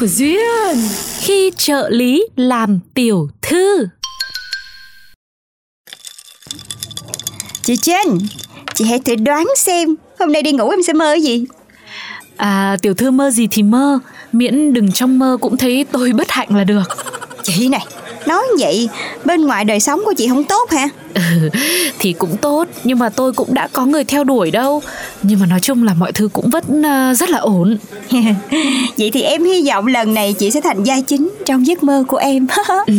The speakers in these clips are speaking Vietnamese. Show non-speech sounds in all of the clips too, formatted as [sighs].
của Duyên. Khi trợ lý làm tiểu thư. Chị Trinh Chị hãy thử đoán xem Hôm nay đi ngủ em sẽ mơ cái gì? À tiểu thư mơ gì thì mơ. Miễn đừng trong mơ cũng thấy tôi bất hạnh là được. Chị này Nói vậy Bên ngoài đời sống của chị không tốt hả? [laughs] Thì cũng tốt Nhưng mà tôi cũng đã có người theo đuổi đâu. Nhưng mà nói chung là mọi thứ cũng vẫn ờ, rất là ổn. [laughs] Vậy thì em hy vọng lần này chị sẽ thành gia chính Trong giấc mơ của em. [laughs] Ừ,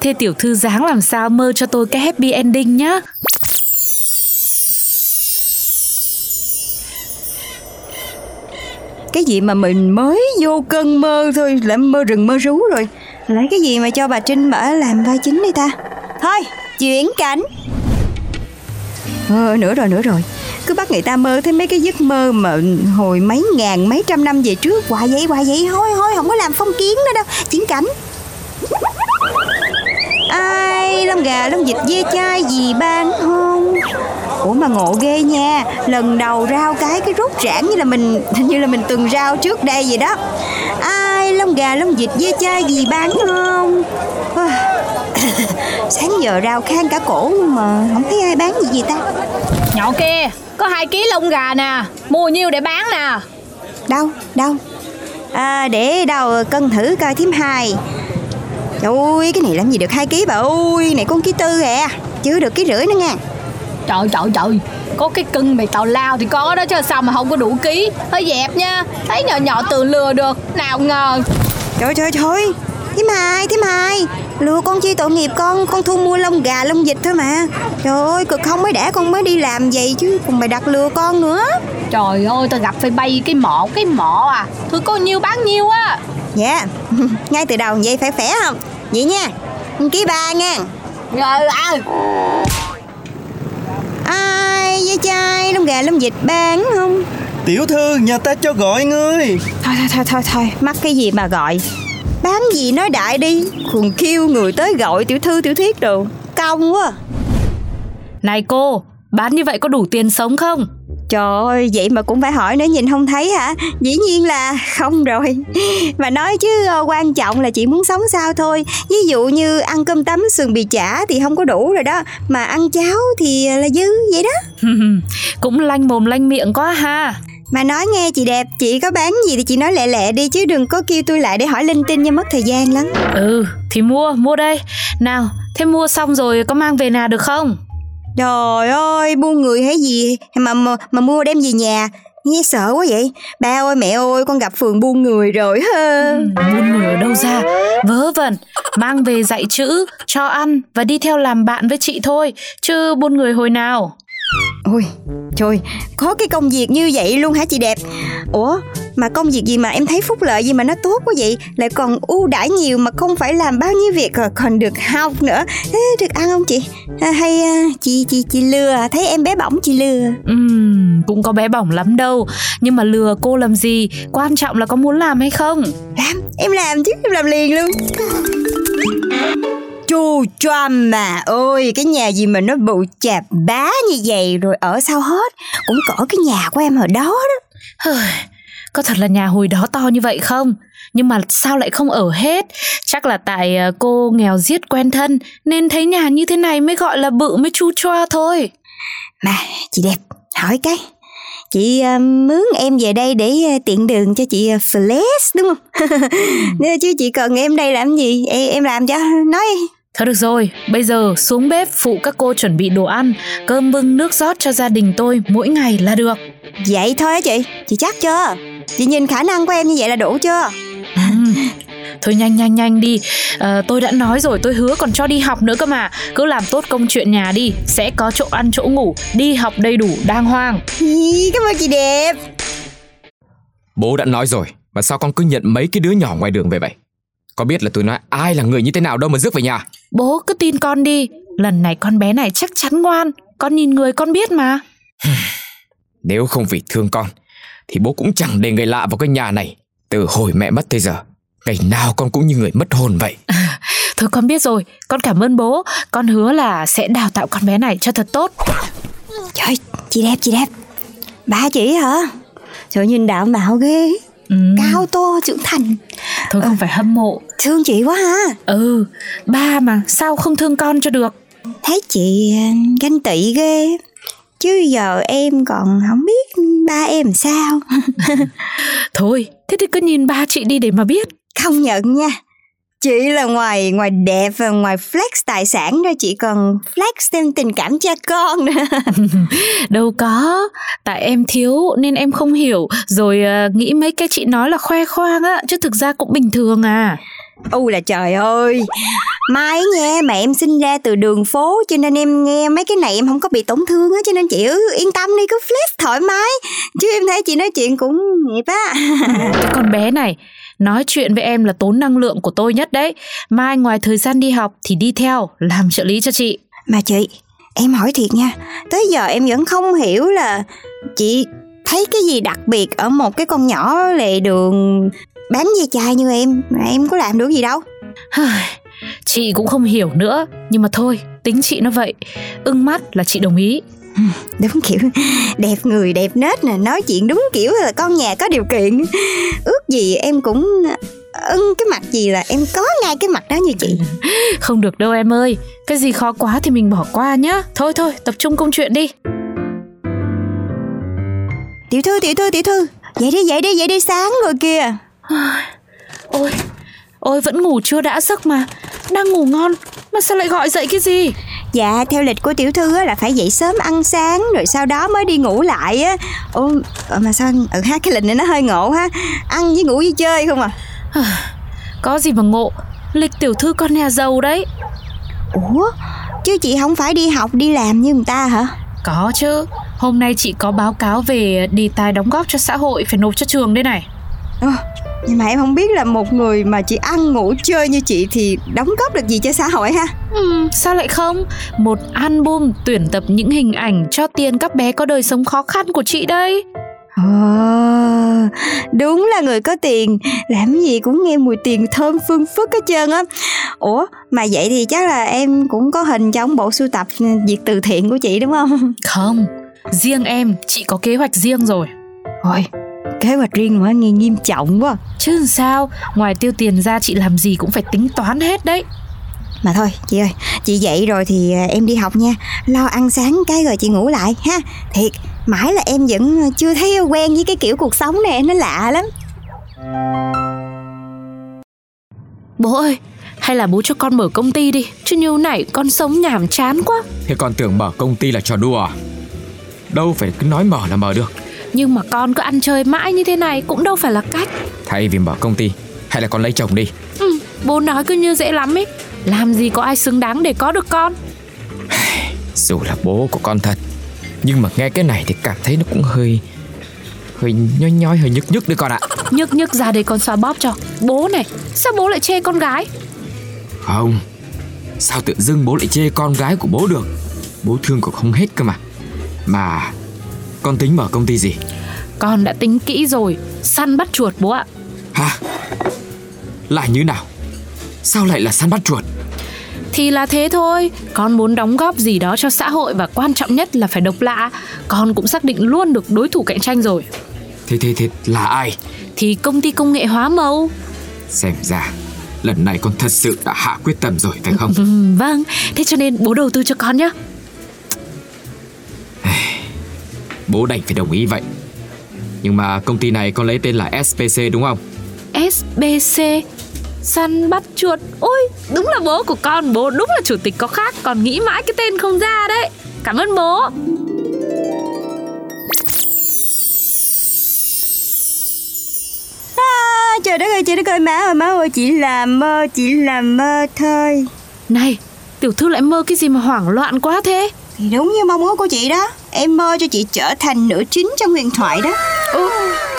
Thế tiểu thư dáng làm sao? Mơ cho tôi cái happy ending nhá. Cái gì mà mình mới vô cơn mơ thôi Là mơ rừng mơ rú rồi Lấy cái gì mà cho bà Trinh mở làm vai chính đi ta? Thôi, chuyển cảnh. Ờ nữa rồi nữa rồi. Cứ bắt người ta mơ thấy mấy cái giấc mơ mà hồi mấy ngàn, mấy trăm năm về trước, Hoài vậy hoài vậy. Thôi thôi, không có làm phong kiến nữa đâu. Chuyển cảnh. Ai, lông gà, lông vịt dê chai gì bán không? Ủa mà ngộ ghê nha. Lần đầu rao cái cái rút rãng như là mình, Hình như là mình từng rao trước đây vậy đó lông gà lông vịt dê chai gì bán không? [coughs] Sáng giờ rao khang cả cổ mà không thấy ai bán gì gì ta? Nhỏ kia, có hai ký lông gà nè, mua nhiêu để bán nè. Đâu đâu? À, Để đâu cân thử coi thím hai. Trời ơi cái này làm gì được hai ký bà ơi? Này con ký tư kìa Chưa được ký rưỡi nữa nha Trời trời trời, có cái cưng mày tào lao thì có đó chứ sao mà không có đủ ký. Hơi dẹp nha, thấy nhỏ nhỏ tự lừa được, nào ngờ. Trời trời trời. Thím hai, thím hai Lừa con chi tội nghiệp con Con thu mua lông gà, lông vịt thôi mà. Trời ơi, cực không mới đã con mới đi làm vậy chứ Còn mày đặt lừa con nữa. Trời ơi, tao gặp phải bay cái mỏ, cái mỏ à. Thôi có nhiêu bán nhiêu á. Dạ, [laughs] ngay từ đầu vậy phải khỏe không? Vậy nha, ký ba nha. Rồi à, Ai, với chai, lông gà, lông vịt bán không? Tiểu thư nhà ta cho gọi ngươi. Thôi thôi thôi thôi thôi Mắc cái gì mà gọi? Bán gì nói đại đi. Còn kêu người tới gọi tiểu thư tiểu thiết đồ. Công quá. Này cô, bán như vậy có đủ tiền sống không? Trời ơi, vậy mà cũng phải hỏi nữa nhìn không thấy hả? Dĩ nhiên là không rồi. Mà nói chứ ờ, quan trọng là chị muốn sống sao thôi. Ví dụ như ăn cơm tấm sườn bì chả thì không có đủ rồi đó. Mà ăn cháo thì là dư vậy đó. [laughs] cũng lanh mồm lanh miệng quá ha Mà nói nghe chị đẹp, chị có bán gì thì chị nói lẹ lẹ đi chứ đừng có kêu tôi lại để hỏi linh tinh nha mất thời gian lắm. Ừ, thì mua, mua đây Nào, thế mua xong rồi có mang về nhà được không? Trời ơi, buôn người hay gì mà mà, mà mua đem về nhà. Nghe sợ quá vậy. Ba ơi mẹ ơi, con gặp phường buôn người rồi ha. [laughs] Buôn người ở đâu ra? Vớ vẩn, mang về dạy chữ, cho ăn và đi theo làm bạn với chị thôi, chứ buôn người hồi nào. Ôi, trời, có cái công việc như vậy luôn hả chị đẹp? Ủa, mà công việc gì mà em thấy phúc lợi gì mà nó tốt quá vậy? Lại còn ưu đãi nhiều mà không phải làm bao nhiêu việc rồi còn được học nữa. Thế được ăn không chị? À, hay à, chị chị chị lừa, thấy em bé bỏng chị lừa. Ừm, cũng có bé bỏng lắm đâu, nhưng mà lừa cô làm gì, quan trọng là có muốn làm hay không. Làm, em làm chứ, em làm liền luôn. Chu choam mà ơi Cái nhà gì mà nó bự chạp bá như vậy Rồi ở sao hết Cũng cỡ cái nhà của em ở đó đó Có thật là nhà hồi đó to như vậy không? Nhưng mà sao lại không ở hết? Chắc là tại ờ, cô nghèo giết quen thân nên thấy nhà như thế này mới gọi là bự mới chu choa thôi. Mà chị đẹp hỏi cái chị ờ, mướn em về đây để ờ, tiện đường cho chị ờ, flex đúng không [laughs] Nên chứ chị cần em đây làm gì em làm cho nói Thôi được rồi, bây giờ xuống bếp phụ các cô chuẩn bị đồ ăn, cơm bưng nước rót cho gia đình tôi mỗi ngày là được. vậy thôi á chị chị chắc chưa chị nhìn khả năng của em như vậy là đủ chưa? Ừm. Thôi nhanh nhanh nhanh đi. Ờ, Tôi đã nói rồi tôi hứa còn cho đi học nữa cơ mà. Cứ làm tốt công chuyện nhà đi Sẽ có chỗ ăn chỗ ngủ. Đi học đầy đủ đàng hoàng. Hi, cảm ơn chị đẹp Bố đã nói rồi, mà sao con cứ nhận mấy cái đứa nhỏ ngoài đường về vậy? Có biết là tôi nói ai là người như thế nào đâu mà rước về nhà? Bố cứ tin con đi. Lần này con bé này chắc chắn ngoan. Con nhìn người con biết mà. [sighs] Nếu không vì thương con, thì bố cũng chẳng để người lạ vào cái nhà này. Từ hồi mẹ mất tới giờ, ngày nào con cũng như người mất hồn vậy. [laughs] Thôi con biết rồi Con cảm ơn bố. Con hứa là sẽ đào tạo con bé này cho thật tốt. Trời chị đẹp chị đẹp. Ba chị hả? Trời nhìn đạo mạo ghê. Ừ. cao to trưởng thành. Thôi không phải hâm mộ. Thương chị quá ha Ừ Ba mà sao không thương con cho được? Thấy chị ờ, ganh tị ghê chứ giờ em còn không biết ba em sao. [laughs] Thôi Thế thì cứ nhìn ba chị đi để mà biết. Công nhận nha. Chị là ngoài ngoài đẹp và ngoài flex tài sản ra chị còn flex thêm tình cảm cha con nữa. [laughs] Đâu có, tại em thiếu nên em không hiểu. Rồi à, nghĩ mấy cái chị nói là khoe khoang á Chứ thực ra cũng bình thường à u là trời ơi. Mai nha mẹ em sinh ra từ đường phố cho nên em nghe mấy cái này em không có bị tổn thương á cho nên chị cứ yên tâm đi cứ flex thoải mái. Chứ em thấy chị nói chuyện cũng nhịp á. [laughs] Cái con bé này Nói chuyện với em là tốn năng lượng của tôi nhất đấy. Mai ngoài thời gian đi học thì đi theo Làm trợ lý cho chị. Mà chị, em hỏi thiệt nha, tới giờ em vẫn không hiểu là chị thấy cái gì đặc biệt ở một cái con nhỏ lề đường bán dây chai như em mà em có làm được gì đâu. Chị cũng không hiểu nữa Nhưng mà thôi, tính chị nó vậy Ưng mắt là chị đồng ý Đúng kiểu đẹp người đẹp nết nè, nói chuyện đúng kiểu là con nhà có điều kiện. Ước gì em cũng ưng cái mặt gì là em có ngay cái mặt đó như chị. [laughs] Không được đâu em ơi Cái gì khó quá thì mình bỏ qua nhá Thôi thôi, tập trung công chuyện đi Tiểu thư, tiểu thư, tiểu thư, dậy đi, dậy đi, dậy đi sáng rồi kìa. Ôi, ôi vẫn ngủ chưa đã giấc mà Đang ngủ ngon Mà sao lại gọi dậy cái gì Dạ, theo lịch của tiểu thư á, là phải dậy sớm ăn sáng rồi sau đó mới đi ngủ lại á. Ồ, ờ, mà sao ừ ha cái lịch này nó hơi ngộ ha. Ăn với ngủ với chơi không à. Có gì mà ngộ Lịch tiểu thư con nhà giàu đấy Ủa, chứ chị không phải đi học đi làm như người ta hả? Có chứ Hôm nay chị có báo cáo về đề tài đóng góp cho xã hội Phải nộp cho trường đây này Ờ, nhưng mà em không biết là một người mà chỉ ăn ngủ chơi như chị thì đóng góp được gì cho xã hội ha. Ừm, sao lại không? Một album tuyển tập những hình ảnh cho tiền các bé có đời sống khó khăn của chị đây. Ờ, đúng là người có tiền làm gì cũng nghe mùi tiền thơm phương phức hết trơn á. Ủa, mà vậy thì chắc là em cũng có hình trong bộ sưu tập việc từ thiện của chị đúng không? Không, riêng em, chị có kế hoạch riêng rồi. Ôi, kế hoạch riêng mà nghe nghiêm trọng quá. Chứ sao, ngoài tiêu tiền ra chị làm gì cũng phải tính toán hết đấy. Mà thôi, chị ơi, chị dậy rồi thì à, em đi học nha. Lo ăn sáng cái rồi chị ngủ lại ha. Thiệt, mãi là em vẫn chưa thấy quen với cái kiểu cuộc sống này, nó lạ lắm. Bố ơi, hay là bố cho con mở công ty đi, chứ như này con sống nhàm chán quá. Thế con tưởng mở công ty là trò đùa à? Đâu phải cứ nói mở là mở được. Nhưng mà con cứ ăn chơi mãi như thế này cũng đâu phải là cách. Thay vì mở công ty, hay là con lấy chồng đi. Ừ, bố nói cứ như dễ lắm ấy. Làm gì có ai xứng đáng để có được con. [sighs] Dù là bố của con thật, nhưng mà nghe cái này thì cảm thấy nó cũng hơi hơi nhói nhói hơi nhức nhức đấy con ạ. Nhức nhức ra đây con xoa bóp cho. Bố này, sao bố lại chê con gái? Không, sao tự dưng bố lại chê con gái của bố được? Bố thương còn không hết cơ mà. Mà con tính mở công ty gì? Con đã tính kỹ rồi, săn bắt chuột bố ạ. Hả? Là như nào? Sao lại là săn bắt chuột? Thì là thế thôi, con muốn đóng góp gì đó cho xã hội và quan trọng nhất là phải độc lạ. Con cũng xác định luôn được đối thủ cạnh tranh rồi. Thế thế thế là ai? Thì công ty công nghệ hóa màu. Xem ra lần này con thật sự đã hạ quyết tâm rồi phải không? Ừ, [laughs] vâng, thế cho nên bố đầu tư cho con nhé. Bố đành phải đồng ý vậy. Nhưng mà công ty này con lấy tên là SPC đúng không? SBC Săn bắt chuột. Ôi đúng là bố của con. Bố đúng là chủ tịch có khác. Còn nghĩ mãi cái tên không ra đấy. Cảm ơn bố. À, trời đất ơi trời đất ơi. Má ơi má ơi chỉ là mơ chỉ là mơ thôi. Này Tiểu thư lại mơ cái gì mà hoảng loạn quá thế? Thì đúng như mong ước của chị đó em mơ cho chị trở thành nữ chính trong huyền thoại đó. Ồ,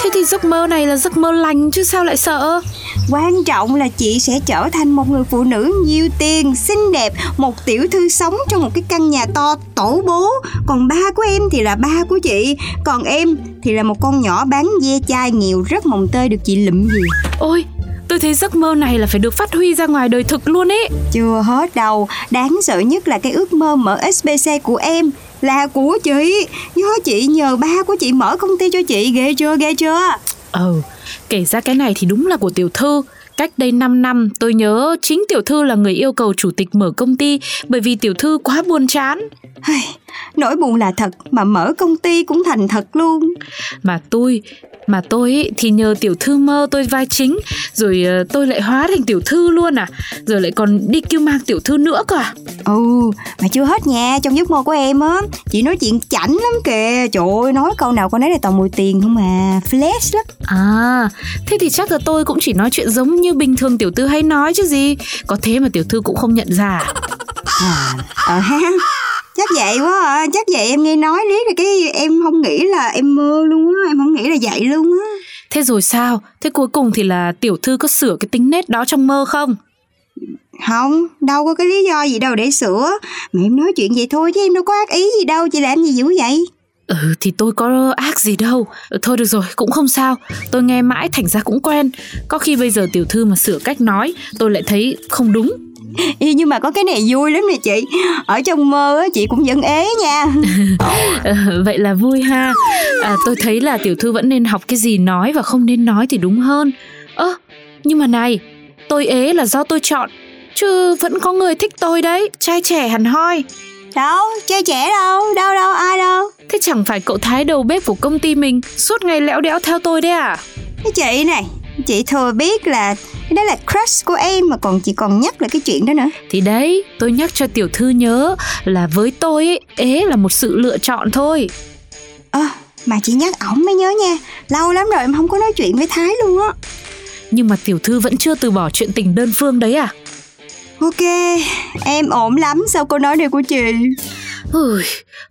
thế thì giấc mơ này là giấc mơ lành chứ sao lại sợ? Quan trọng là chị sẽ trở thành một người phụ nữ nhiều tiền, xinh đẹp Một tiểu thư sống trong một cái căn nhà to tổ bố. Còn ba của em thì là ba của chị. Còn em thì là một con nhỏ bán ve chai nghèo rất mồng tơi được chị lụm gì. Ôi, tôi thấy giấc mơ này là phải được phát huy ra ngoài đời thực luôn ấy. Chưa hết đâu, đáng sợ nhất là cái ước mơ mở SBC của em là của chị. Do chị nhờ ba của chị mở công ty cho chị. Ghê chưa ghê chưa? Ừ, kể ra cái này thì đúng là của tiểu thư. Cách đây 5 năm tôi nhớ chính tiểu thư là người yêu cầu chủ tịch mở công ty Bởi vì tiểu thư quá buồn chán. Nỗi buồn là thật mà mở công ty cũng thành thật luôn. Mà tôi mà tôi ý, thì nhờ tiểu thư mơ tôi vai chính Rồi uh, tôi lại hóa thành tiểu thư luôn à? Rồi lại còn đi kêu mang tiểu thư nữa cơ à? Ừ mà chưa hết nha Trong giấc mơ của em á Chị nói chuyện chảnh lắm kìa. Trời ơi nói câu nào con nói là toàn mùi tiền không mà Flash lắm À thế thì chắc là tôi cũng chỉ nói chuyện giống như bình thường tiểu thư hay nói chứ gì? Có thế mà tiểu thư cũng không nhận ra À? Ờ ha chắc vậy quá à. chắc vậy em nghe nói lý rồi cái em không nghĩ là em mơ luôn á em không nghĩ là vậy luôn á. Thế rồi sao? Thế cuối cùng thì là tiểu thư có sửa cái tính nết đó trong mơ không? Không đâu có cái lý do gì đâu để sửa. Mà em nói chuyện vậy thôi chứ em đâu có ác ý gì đâu chị làm gì dữ vậy? Ừ thì tôi có ác gì đâu. Thôi được rồi cũng không sao. Tôi nghe mãi thành ra cũng quen. Có khi bây giờ tiểu thư mà sửa cách nói Tôi lại thấy không đúng Ê, nhưng mà có cái này vui lắm nè chị. Ở trong mơ á chị cũng vẫn ế nha. [laughs] Vậy là vui ha. À, tôi thấy là tiểu thư vẫn nên học cái gì nói và không nên nói thì đúng hơn. Ơ à, nhưng mà này tôi ế là do tôi chọn chứ vẫn có người thích tôi đấy. Trai trẻ hẳn hoi. Đâu trai trẻ đâu đâu đâu ai đâu. Thế chẳng phải cậu thái đầu bếp của công ty mình suốt ngày lẽo đẽo theo tôi đấy à? Cái chị này chị thừa biết là cái đó là crush của em mà còn chị còn nhắc lại cái chuyện đó nữa. Thì đấy tôi nhắc cho tiểu thư nhớ là với tôi ấy, ế là một sự lựa chọn thôi. Ơ à, mà chị nhắc ổng mới nhớ nha lâu lắm rồi em không có nói chuyện với thái luôn á. Nhưng mà tiểu thư vẫn chưa từ bỏ chuyện tình đơn phương đấy à? Ok em ổn lắm sau câu nói này của chị Ui,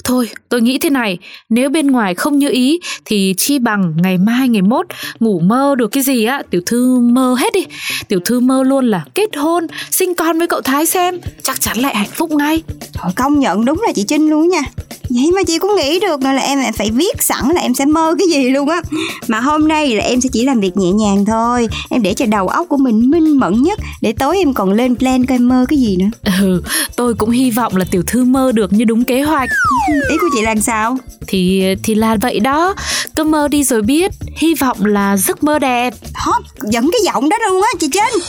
thôi, tôi nghĩ thế này, nếu bên ngoài không như ý thì chi bằng ngày mai ngày mốt ngủ mơ được cái gì á, tiểu thư mơ hết đi. Tiểu thư mơ luôn là kết hôn, sinh con với cậu Thái xem, chắc chắn lại hạnh phúc ngay. Thôi công nhận đúng là chị Trinh luôn nha. Vậy mà chị cũng nghĩ được là em phải viết sẵn là em sẽ mơ cái gì luôn á Mà hôm nay là em sẽ chỉ làm việc nhẹ nhàng thôi Em để cho đầu óc của mình minh mẫn nhất Để tối em còn lên plan coi em mơ cái gì nữa Ừ, tôi cũng hy vọng là tiểu thư mơ được như đúng kế hoạch. Ý của chị là sao? Thì thì là vậy đó. Cứ mơ đi rồi biết. Hy vọng là giấc mơ đẹp. Đó, dẫn cái giọng đó luôn á chị Trinh